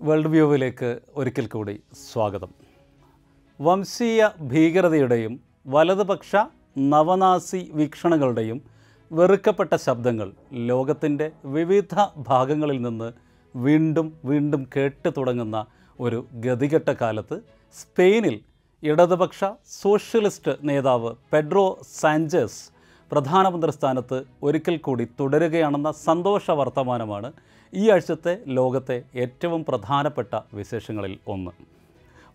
World വ്യൂവിലേക്ക് ഒരിക്കൽ കൂടി സ്വാഗതം. വംശീയ ഭീകരതയുടെയും വലതുപക്ഷ നവനാസി വീക്ഷണങ്ങളുടെയും വെറുക്കപ്പെട്ട ശബ്ദങ്ങൾ ലോകത്തിന്റെ വിവിധ ഭാഗങ്ങളിൽ നിന്ന് വീണ്ടും വീണ്ടും കേട്ടു തുടങ്ങുന്ന ഒരു ഗതികെട്ട കാലത്ത് സ്പെയിനിൽ ഇടതുപക്ഷ സോഷ്യലിസ്റ്റ് നേതാവ് പെഡ്രോ സാഞ്ചസ് പ്രധാനമന്ത്രി സ്ഥാനത്ത് ഒരിക്കൽ കൂടി തുടരുകയാണെന്ന സന്തോഷ വർത്തമാനമാണ് ഈ ആഴ്ചത്തെ ലോകത്തെ ഏറ്റവും പ്രധാനപ്പെട്ട വിശേഷങ്ങളിൽ ഒന്ന്.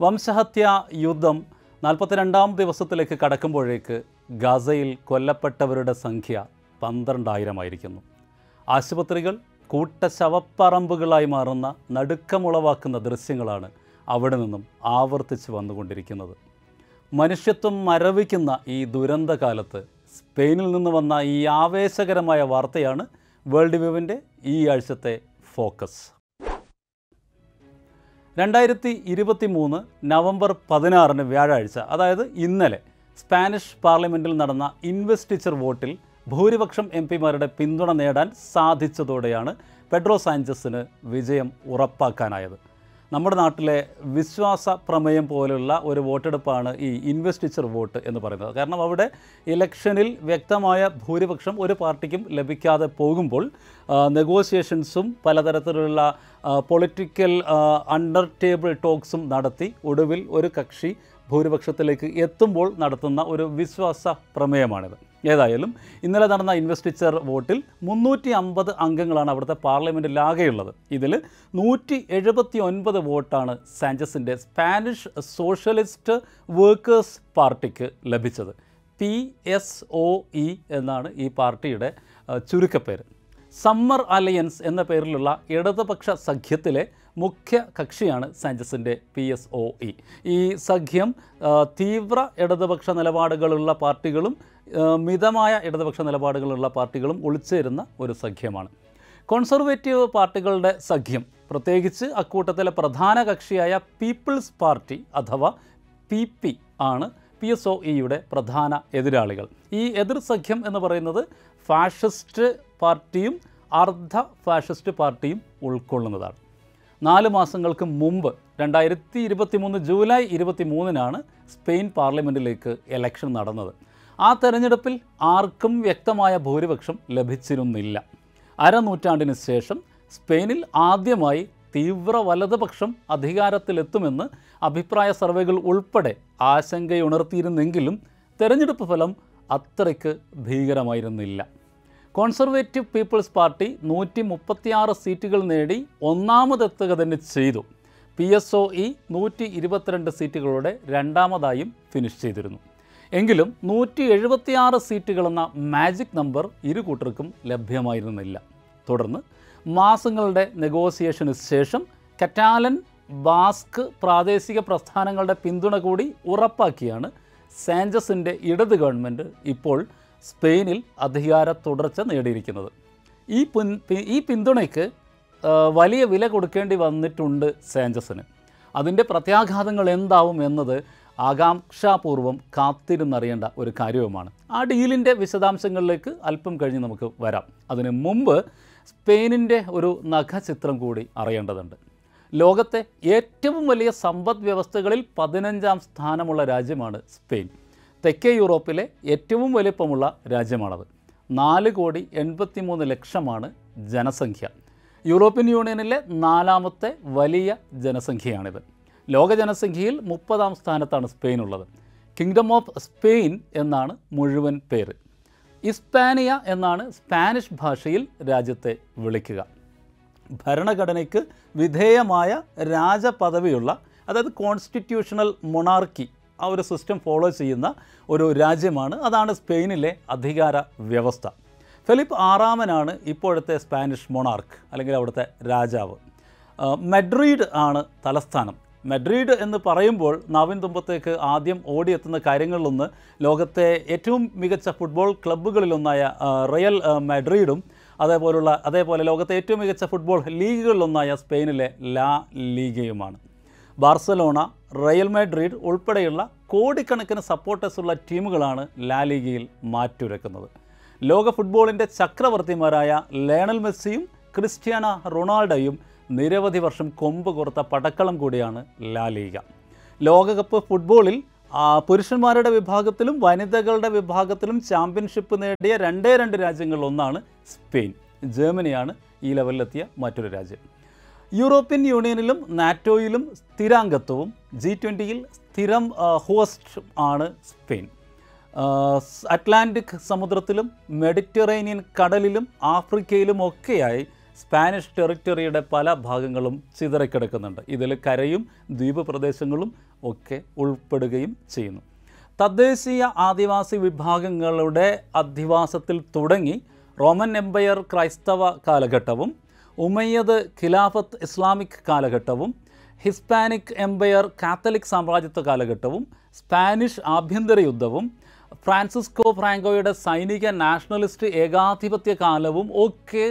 വംശഹത്യ യുദ്ധം നാൽപ്പത്തിരണ്ടാം ദിവസത്തിലേക്ക് കടക്കുമ്പോഴേക്ക് ഗാസയിൽ കൊല്ലപ്പെട്ടവരുടെ സംഖ്യ പന്ത്രണ്ടായിരമായിരിക്കുന്നു ആശുപത്രികൾ കൂട്ട ശവപ്പറമ്പുകളായി മാറുന്ന നടുക്കമുളവാക്കുന്ന ദൃശ്യങ്ങളാണ് അവിടെ നിന്നും ആവർത്തിച്ച് വന്നുകൊണ്ടിരിക്കുന്നത്. മനുഷ്യത്വം മരവിക്കുന്ന ഈ ദുരന്തകാലത്ത് സ്പെയിനിൽ നിന്ന് വന്ന ഈ ആവേശകരമായ വാർത്തയാണ് വേൾഡ് വ്യൂവിന്റെ ഈ ആഴ്ചത്തെ ഫോക്കസ്. രണ്ടായിരത്തി ഇരുപത്തി മൂന്ന് നവംബർ പതിനാറിന് വ്യാഴാഴ്ച അതായത് ഇന്നലെ സ്പാനിഷ് പാർലമെന്റിൽ നടന്ന ഇൻവെസ്റ്റിച്ചർ വോട്ടിൽ ഭൂരിപക്ഷം എം പിമാരുടെ പിന്തുണ നേടാൻ സാധിച്ചതോടെയാണ് പെഡ്രോ സാഞ്ചസിന് വിജയം ഉറപ്പാക്കാനായത്. നമ്മുടെ നാട്ടിലെ വിശ്വാസ പ്രമേയം പോലുള്ള ഒരു വോട്ടെടുപ്പാണ് ഈ ഇൻവെസ്റ്റിച്ചർ വോട്ട് എന്ന് പറയുന്നത്. കാരണം അവിടെ ഇലക്ഷനിൽ വ്യക്തമായ ഭൂരിപക്ഷം ഒരു പാർട്ടിക്കും ലഭിക്കാതെ പോകുമ്പോൾ നെഗോസിയേഷൻസും പലതരത്തിലുള്ള പൊളിറ്റിക്കൽ അണ്ടർ ടേബിൾ ടോക്സും നടത്തി ഒടുവിൽ ഒരു കക്ഷി ഭൂരിപക്ഷത്തിലേക്ക് എത്തുമ്പോൾ നടത്തുന്ന ഒരു വിശ്വാസ പ്രമേയമാണിത്. ഏതായാലും ഇന്നലെ നടന്ന ഇൻവെസ്റ്റിച്ചർ വോട്ടിൽ മുന്നൂറ്റി അമ്പത് അംഗങ്ങളാണ് അവിടുത്തെ പാർലമെന്റിലാകെയുള്ളത് ഇതിൽ നൂറ്റി എഴുപത്തി ഒൻപത് വോട്ടാണ് സാഞ്ചസിന്റെ സ്പാനിഷ് സോഷ്യലിസ്റ്റ് വർക്കേഴ്സ് പാർട്ടിക്ക് ലഭിച്ചത്. പി എസ് ഒ ഇ എന്നാണ് ഈ പാർട്ടിയുടെ ചുരുക്കപ്പേര്. സമ്മർ അലയൻസ് എന്ന പേരിലുള്ള ഇടതുപക്ഷ സഖ്യത്തിലെ മുഖ്യ കക്ഷിയാണ് സാഞ്ചസിന്റെ പി എസ് ഒ ഇ. ഈ സഖ്യം തീവ്ര ഇടതുപക്ഷ നിലപാടുകളുള്ള പാർട്ടികളും മിതമായ ഇടതുപക്ഷ നിലപാടുകളുള്ള പാർട്ടികളും ഒളിച്ചേരുന്ന ഒരു സഖ്യമാണ്. കോൺസർവേറ്റീവ് പാർട്ടികളുടെ സഖ്യം പ്രത്യേകിച്ച് അക്കൂട്ടത്തിലെ പ്രധാന കക്ഷിയായ പീപ്പിൾസ് പാർട്ടി അഥവാ പി പി ആണ് പി എസ് ഒ ഇയുടെ പ്രധാന എതിരാളികൾ. ഈ എതിർ സഖ്യം എന്ന് പറയുന്നത് ഫാഷിസ്റ്റ് പാർട്ടിയും അർദ്ധ ഫാഷിസ്റ്റ് പാർട്ടിയും ഉൾക്കൊള്ളുന്നതാണ്. നാല് മാസങ്ങൾക്ക് മുമ്പ് രണ്ടായിരത്തി ഇരുപത്തി മൂന്ന് ജൂലൈ ഇരുപത്തി മൂന്നിനാണ് സ്പെയിൻ പാർലമെന്റിലേക്ക് എലക്ഷൻ നടന്നത്. ആ തെരഞ്ഞെടുപ്പിൽ ആർക്കും വ്യക്തമായ ഭൂരിപക്ഷം ലഭിച്ചിരുന്നില്ല. അരനൂറ്റാണ്ടിന് ശേഷം സ്പെയിനിൽ ആദ്യമായി തീവ്ര വലതുപക്ഷം അധികാരത്തിലെത്തുമെന്ന് അഭിപ്രായ സർവേകൾ ഉൾപ്പെടെ ആശങ്കയുണർത്തിയിരുന്നെങ്കിലും തെരഞ്ഞെടുപ്പ് ഫലം അത്രയ്ക്ക് ഭീകരമായിരുന്നില്ല. കോൺസർവേറ്റീവ് പീപ്പിൾസ് പാർട്ടി നൂറ്റി മുപ്പത്തിയാറ് സീറ്റുകൾ നേടി ഒന്നാമതെത്തുക തന്നെ ചെയ്തു. പി എസ് ഒ ഇ നൂറ്റി ഇരുപത്തിരണ്ട് സീറ്റുകളോടെ രണ്ടാമതായും ഫിനിഷ് ചെയ്തിരുന്നു. എങ്കിലും നൂറ്റി എഴുപത്തിയാറ് സീറ്റുകളെന്ന മാജിക് നമ്പർ ഇരു കൂട്ടർക്കും ലഭ്യമായിരുന്നില്ല. തുടർന്ന് മാസങ്ങളുടെ നെഗോസിയേഷന് ശേഷം കറ്റാലൻ ബാസ്ക് പ്രാദേശിക പ്രസ്ഥാനങ്ങളുടെ പിന്തുണ കൂടി ഉറപ്പാക്കിയാണ് സാഞ്ചസിന്റെ ഇടത് ഗവൺമെന്റ് ഇപ്പോൾ സ്പെയിനിൽ അധികാര തുടർച്ച നേടിയിരിക്കുന്നത്. ഈ പിൻ ഈ പിന്തുണയ്ക്ക് വലിയ വില കൊടുക്കേണ്ടി വന്നിട്ടുണ്ട് സാഞ്ചസിന്. അതിന്റെ പ്രത്യാഘാതങ്ങൾ എന്താവും എന്നത് ആകാംക്ഷാപൂർവം കാത്തിരുന്നറിയേണ്ട ഒരു കാര്യവുമാണ്. ആ ഡീലിന്റെ വിശദാംശങ്ങളിലേക്ക് അല്പം കഴിഞ്ഞ് നമുക്ക് വരാം. അതിന് മുമ്പ് സ്പെയിനിന്റെ ഒരു നഖചിത്രം കൂടി അറിയേണ്ടതുണ്ട്. ലോകത്തെ ഏറ്റവും വലിയ സമ്പദ് വ്യവസ്ഥകളിൽ പതിനഞ്ചാം സ്ഥാനമുള്ള രാജ്യമാണ് സ്പെയിൻ. തെക്കേ യൂറോപ്പിലെ ഏറ്റവും വലിപ്പമുള്ള രാജ്യമാണത്. നാല് കോടി എൺപത്തി മൂന്ന് ലക്ഷമാണ് ജനസംഖ്യ. യൂറോപ്യൻ യൂണിയനിലെ നാലാമത്തെ വലിയ ജനസംഖ്യയാണിത്. ലോക ജനസംഖ്യയിൽ മുപ്പതാം സ്ഥാനത്താണ് സ്പെയിൻ ഉള്ളത് കിങ്ഡം ഓഫ് സ്പെയിൻ എന്നാണ് മുഴുവൻ പേര്. ഇസ്പാനിയ എന്നാണ് സ്പാനിഷ് ഭാഷയിൽ രാജ്യത്തെ വിളിക്കുക. ഭരണഘടനയ്ക്ക് വിധേയമായ രാജപദവിയുള്ള അതായത് കോൺസ്റ്റിറ്റ്യൂഷണൽ മൊണാർക്കി ആ ഒരു സിസ്റ്റം ഫോളോ ചെയ്യുന്ന ഒരു രാജ്യമാണ്. അതാണ് സ്പെയിനിലെ അധികാര വ്യവസ്ഥ. ഫിലിപ്പ് ആറാമനാണ് ഇപ്പോഴത്തെ സ്പാനിഷ് മൊണാർക്ക് അല്ലെങ്കിൽ അവിടുത്തെ രാജാവ്. മെഡ്രീഡ് ആണ് തലസ്ഥാനം. മെഡ്രീഡ് എന്ന് പറയുമ്പോൾ നാവിൻ തുമ്പത്തേക്ക് ആദ്യം ഓടിയെത്തുന്ന കാര്യങ്ങളിലൊന്ന് ലോകത്തെ ഏറ്റവും മികച്ച ഫുട്ബോൾ ക്ലബ്ബുകളിലൊന്നായ റയൽ മെഡ്രിഡും അതേപോലുള്ള അതേപോലെ ലോകത്തെ ഏറ്റവും മികച്ച ഫുട്ബോൾ ലീഗുകളിലൊന്നായ സ്പെയിനിലെ ലാ ലീഗയുമാണ് ബാർസലോണ റയൽ മാഡ്രിഡ് ഉൾപ്പെടെയുള്ള കോടിക്കണക്കിന് സപ്പോർട്ടേഴ്സ് ഉള്ള ടീമുകളാണ് ലാലിഗയിൽ മാറ്റുരക്കുന്നത്. ലോക ഫുട്ബോളിന്റെ ചക്രവർത്തിമാരായ ലയണൽ മെസ്സിയും ക്രിസ്ത്യാന റൊണാൾഡോയും നിരവധി വർഷം കൊമ്പ് കുറുത്ത പടക്കളം കൂടിയാണ് ലാലിഗ ലോകകപ്പ് ഫുട്ബോളിൽ പുരുഷന്മാരുടെ വിഭാഗത്തിലും വനിതകളുടെ വിഭാഗത്തിലും ചാമ്പ്യൻഷിപ്പ് നേടിയ രണ്ടേ രണ്ട് രാജ്യങ്ങളിൽ ഒന്നാണ് സ്പെയിൻ. ജർമ്മനിയാണ് ഈ ലെവലിലെത്തിയ മറ്റൊരു രാജ്യം. യൂറോപ്യൻ യൂണിയനിലും നാറ്റോയിലും സ്ഥിരാംഗത്വവും ജി ട്വന്റിയിൽ സ്ഥിരം ഹോസ്റ്റ് ആണ് സ്പെയിൻ. അറ്റ്ലാന്റിക് സമുദ്രത്തിലും മെഡിറ്ററേനിയൻ കടലിലും ആഫ്രിക്കയിലും ഒക്കെയായി സ്പാനിഷ് ടെറിറ്ററിയുടെ പല ഭാഗങ്ങളും ചിതറിക്കിടക്കുന്നുണ്ട്. ഇതിൽ കരയും ദ്വീപ് പ്രദേശങ്ങളും ഒക്കെ ഉൾപ്പെടുകയും ചെയ്യുന്നു. തദ്ദേശീയ ആദിവാസി വിഭാഗങ്ങളുടെ അധിവാസത്തിൽ തുടങ്ങി റോമൻ എംപയർ ക്രൈസ്തവ കാലഘട്ടവും ഉമയ്യദ് ഖിലാഫത്ത് ഇസ്ലാമിക് കാലഘട്ടവും ഹിസ്പാനിക് എംപയർ കാത്തലിക് സാമ്രാജ്യത്വ കാലഘട്ടവും സ്പാനിഷ് ആഭ്യന്തര യുദ്ധവും ഫ്രാൻസിസ്കോ ഫ്രാങ്കോയുടെ സൈനിക നാഷണലിസ്റ്റ് ഏകാധിപത്യ കാലവും ഒക്കെ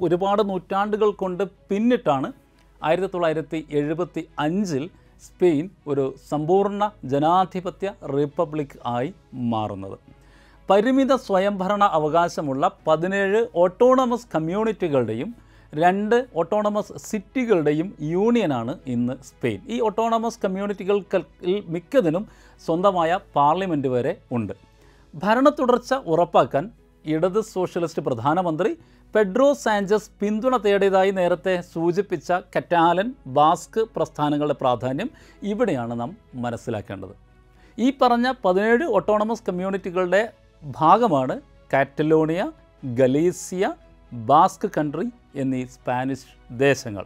ഒരുപാട് നൂറ്റാണ്ടുകൾ കൊണ്ട് പിന്നിട്ടാണ് ആയിരത്തി തൊള്ളായിരത്തി എഴുപത്തി അഞ്ചിൽ സ്പെയിൻ ഒരു സമ്പൂർണ ജനാധിപത്യ റിപ്പബ്ലിക് ആയി മാറുന്നത്. പരിമിത സ്വയംഭരണ അവകാശമുള്ള പതിനേഴ് ഓട്ടോണമസ് കമ്മ്യൂണിറ്റികളുടെയും രണ്ട് ഓട്ടോണമസ് സിറ്റികളുടെയും യൂണിയനാണ് ഇന്ന് സ്പെയിൻ. ഈ ഓട്ടോണമസ് കമ്മ്യൂണിറ്റികൾക്കിൽ മിക്കതിനും സ്വന്തമായ പാർലമെന്റ് വരെ ഉണ്ട്. ഭരണ തുടർച്ച ഉറപ്പാക്കാൻ ഇടത് സോഷ്യലിസ്റ്റ് പ്രധാനമന്ത്രി പെഡ്രോ സാഞ്ചസ് പിന്തുണ തേടിയതായി നേരത്തെ സൂചിപ്പിച്ച കറ്റാലൻ ബാസ്ക് പ്രസ്ഥാനങ്ങളുടെ പ്രാധാന്യം ഇവിടെയാണ് നാം മനസ്സിലാക്കേണ്ടത്. ഈ പറഞ്ഞ പതിനേഴ് ഓട്ടോണമസ് കമ്മ്യൂണിറ്റികളുടെ ഭാഗമാണ് കാറ്റലോണിയ ഗലീസിയ ബാസ്ക് കൺട്രി എന്നീ സ്പാനിഷ് ദേശങ്ങൾ.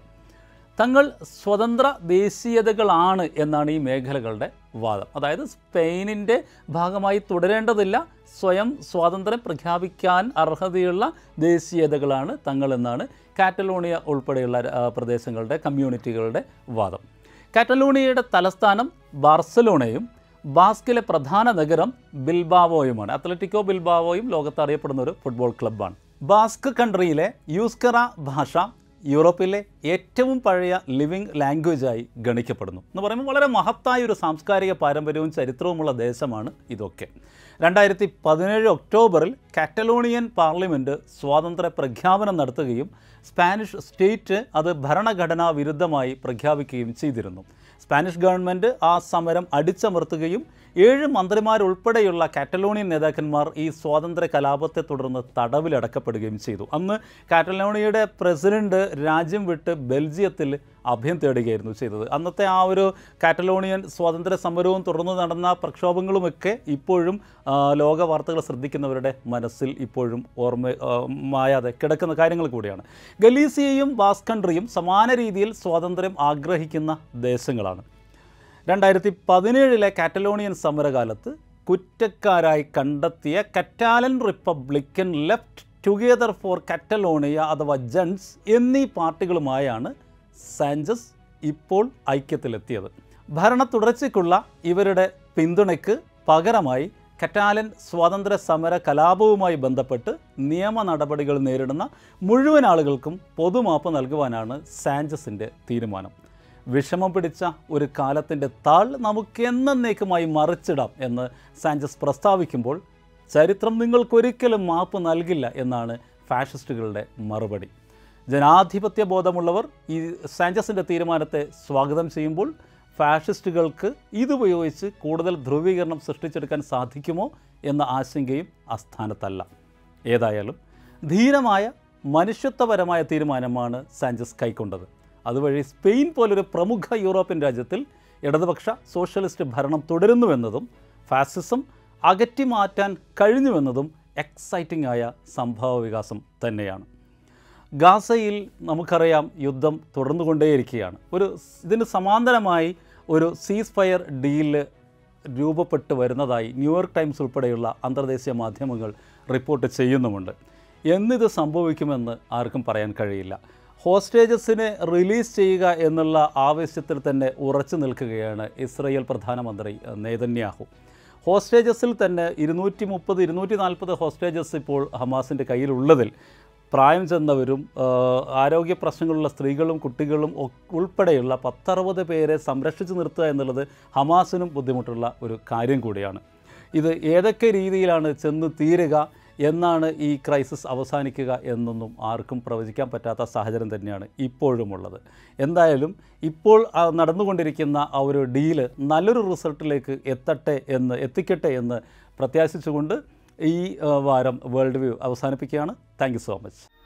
തങ്ങൾ സ്വതന്ത്ര ദേശീയതകളാണ് എന്നാണ് ഈ മേഖലകളുടെ വാദം. അതായത് സ്പെയിനിന്റെ ഭാഗമായി തുടരേണ്ടതില്ല സ്വയം സ്വാതന്ത്ര്യം പ്രഖ്യാപിക്കാൻ അർഹതയുള്ള ദേശീയതകളാണ് തങ്ങളെന്നാണ് കാറ്റലോണിയ ഉൾപ്പെടെയുള്ള പ്രദേശങ്ങളുടെ കമ്മ്യൂണിറ്റികളുടെ വാദം. കാറ്റലോണിയയുടെ തലസ്ഥാനം ബാർസലോണയും ബാസ്കിലെ പ്രധാന നഗരം ബിൽബാവോയുമാണ്. അത്ലറ്റിക്കോ ബിൽബാവോയും ലോകത്ത് അറിയപ്പെടുന്ന ഒരു ഫുട്ബോൾ ക്ലബ്ബാണ്. ബാസ്ക് കൺട്രിയിലെ യൂസ്കറ ഭാഷ യൂറോപ്പിലെ ഏറ്റവും പഴയ ലിവിങ് ലാംഗ്വേജായി ഗണിക്കപ്പെടുന്നു. എന്ന് പറയുമ്പോൾ വളരെ മഹത്തായ ഒരു സാംസ്കാരിക പാരമ്പര്യവും ചരിത്രവുമുള്ള ദേശമാണ് ഇതൊക്കെ. രണ്ടായിരത്തി പതിനേഴ് ഒക്ടോബറിൽ കാറ്റലോണിയൻ പാർലമെന്റ് സ്വാതന്ത്ര്യ പ്രഖ്യാപനം നടത്തുകയും സ്പാനിഷ് സ്റ്റേറ്റ് അത് ഭരണഘടനാ വിരുദ്ധമായി പ്രഖ്യാപിക്കുകയും ചെയ്തിരുന്നു. സ്പാനിഷ് ഗവൺമെന്റ് ആ സമരം അടിച്ചമർത്തുകയും ഏഴ് മന്ത്രിമാരുൾപ്പെടെയുള്ള കാറ്റലോണിയൻ നേതാക്കന്മാർ ഈ സ്വാതന്ത്ര്യ കലാപത്തെ തുടർന്ന് തടവിലടക്കപ്പെടുകയും ചെയ്തു. അന്ന് കാറ്റലോണിയയുടെ പ്രസിഡന്റ് രാജ്യം വിട്ട് ബെൽജിയത്തിൽ അഭയം തേടുകയായിരുന്നു ചെയ്തത്. അന്നത്തെ ആ ഒരു കാറ്റലോണിയൻ സ്വാതന്ത്ര്യ സമരവും തുടർന്ന് നടന്ന പ്രക്ഷോഭങ്ങളുമൊക്കെ ഇപ്പോഴും ലോക വാർത്തകൾ ശ്രദ്ധിക്കുന്നവരുടെ മനസ്സിൽ ഇപ്പോഴും ഓർമ്മ മായാതെ കിടക്കുന്ന കാര്യങ്ങൾ കൂടിയാണ്. ഗലീസിയയും ബാസ്കൺട്രിയും സമാന രീതിയിൽ സ്വാതന്ത്ര്യം ആഗ്രഹിക്കുന്ന ദേശങ്ങളാണ്. രണ്ടായിരത്തി പതിനേഴിലെ കാറ്റലോണിയൻ സമരകാലത്ത് കുറ്റക്കാരായി കണ്ടെത്തിയ Catalan Republican Left Together for Catalonia അഥവാ ജൻസ് എന്നീ പാർട്ടികളുമായാണ് സാഞ്ചസ് ഇപ്പോൾ ഐക്യത്തിലെത്തിയത്. ഭരണ തുടർച്ചയ്ക്കുള്ള ഇവരുടെ പിന്തുണയ്ക്ക് പകരമായി കറ്റാലൻ സ്വാതന്ത്ര്യ സമര കലാപവുമായി ബന്ധപ്പെട്ട് നിയമ നടപടികൾ നേരിടുന്ന മുഴുവൻ ആളുകൾക്കും പൊതുമാപ്പ് നൽകുവാനാണ് സാഞ്ചസിന്റെ തീരുമാനം. വിഷമം പിടിച്ച ഒരു കാലത്തിന്റെ താൾ നമുക്ക് എന്നേക്കുമായി മറിച്ചിടാം എന്ന് സാഞ്ചസ് പ്രസ്താവിക്കുമ്പോൾ ചരിത്രം നിങ്ങൾക്കൊരിക്കലും മാപ്പ് നൽകില്ല എന്നാണ് ഫാഷിസ്റ്റുകളുടെ മറുപടി. ജനാധിപത്യ ബോധമുള്ളവർ ഈ സാഞ്ചസിന്റെ തീരുമാനത്തെ സ്വാഗതം ചെയ്യുമ്പോൾ ഫാഷിസ്റ്റുകൾക്ക് ഇതുപയോഗിച്ച് കൂടുതൽ ധ്രുവീകരണം സൃഷ്ടിച്ചെടുക്കാൻ സാധിക്കുമോ എന്ന ആശങ്കയും അസ്ഥാനത്തല്ല ഏതായാലും ധീരമായ മനുഷ്യത്വപരമായ തീരുമാനമാണ് സാഞ്ചസ് കൈക്കൊണ്ടത്. അതുവഴി സ്പെയിൻ പോലൊരു പ്രമുഖ യൂറോപ്യൻ രാജ്യത്തിൽ ഇടതുപക്ഷ സോഷ്യലിസ്റ്റ് ഭരണം തുടരുന്നുവെന്നതും ഫാസിസം അകറ്റി മാറ്റാൻ കഴിഞ്ഞുവെന്നതും എക്സൈറ്റിംഗ് ആയ സംഭവ വികാസം തന്നെയാണ്. ഗാസയിൽ നമുക്കറിയാം യുദ്ധം തുടർന്നുകൊണ്ടേയിരിക്കുകയാണ്. ഒരു ഇതിന് സമാന്തരമായി ഒരു സീസ് ഫയർ ഡീൽ രൂപപ്പെട്ട് വരുന്നതായി ന്യൂയോർക്ക് ടൈംസ് ഉൾപ്പെടെയുള്ള അന്തർദേശീയ മാധ്യമങ്ങൾ റിപ്പോർട്ട് ചെയ്യുന്നുമുണ്ട്. എന്നിത് സംഭവിക്കുമെന്ന് ആർക്കും പറയാൻ കഴിയില്ല. ഹോസ്റ്റേജസിനെ റിലീസ് ചെയ്യുക എന്നുള്ള ആവശ്യത്തിൽ തന്നെ ഉറച്ചു നിൽക്കുകയാണ് ഇസ്രയേൽ പ്രധാനമന്ത്രി നെതന്യാഹു. ഹോസ്റ്റേജസിൽ തന്നെ ഇരുന്നൂറ്റി മുപ്പത് ഇരുന്നൂറ്റി നാൽപ്പത് ഹോസ്റ്റേജസ് ഇപ്പോൾ ഹമാസിന്റെ കയ്യിലുള്ളതിൽ പ്രായം ചെന്നവരും ആരോഗ്യ പ്രശ്നങ്ങളുള്ള സ്ത്രീകളും കുട്ടികളും ഉൾപ്പെടെയുള്ള പത്തറുപത് പേരെ സംരക്ഷിച്ചു നിർത്തുക എന്നുള്ളത് ഹമാസിനും ബുദ്ധിമുട്ടുള്ള ഒരു കാര്യം കൂടിയാണ്. ഇത് ഏതൊക്കെ രീതിയിലാണ് ചെന്ന് തീരുക എന്നാണ് ഈ ക്രൈസിസ് അവസാനിക്കുക എന്നൊന്നും ആർക്കും പ്രവചിക്കാൻ പറ്റാത്ത സാഹചര്യം തന്നെയാണ് ഇപ്പോഴുമുള്ളത്. എന്തായാലും ഇപ്പോൾ നടന്നുകൊണ്ടിരിക്കുന്ന ആ ഒരു ഡീൽ നല്ലൊരു റിസൾട്ടിലേക്ക് എത്തട്ടെ എന്ന് എത്തിക്കട്ടെ എന്ന് പ്രത്യാശിച്ചുകൊണ്ട് ഈ വാരം വേൾഡ് വ്യൂ അവസാനിപ്പിക്കുകയാണ്. Thank so much.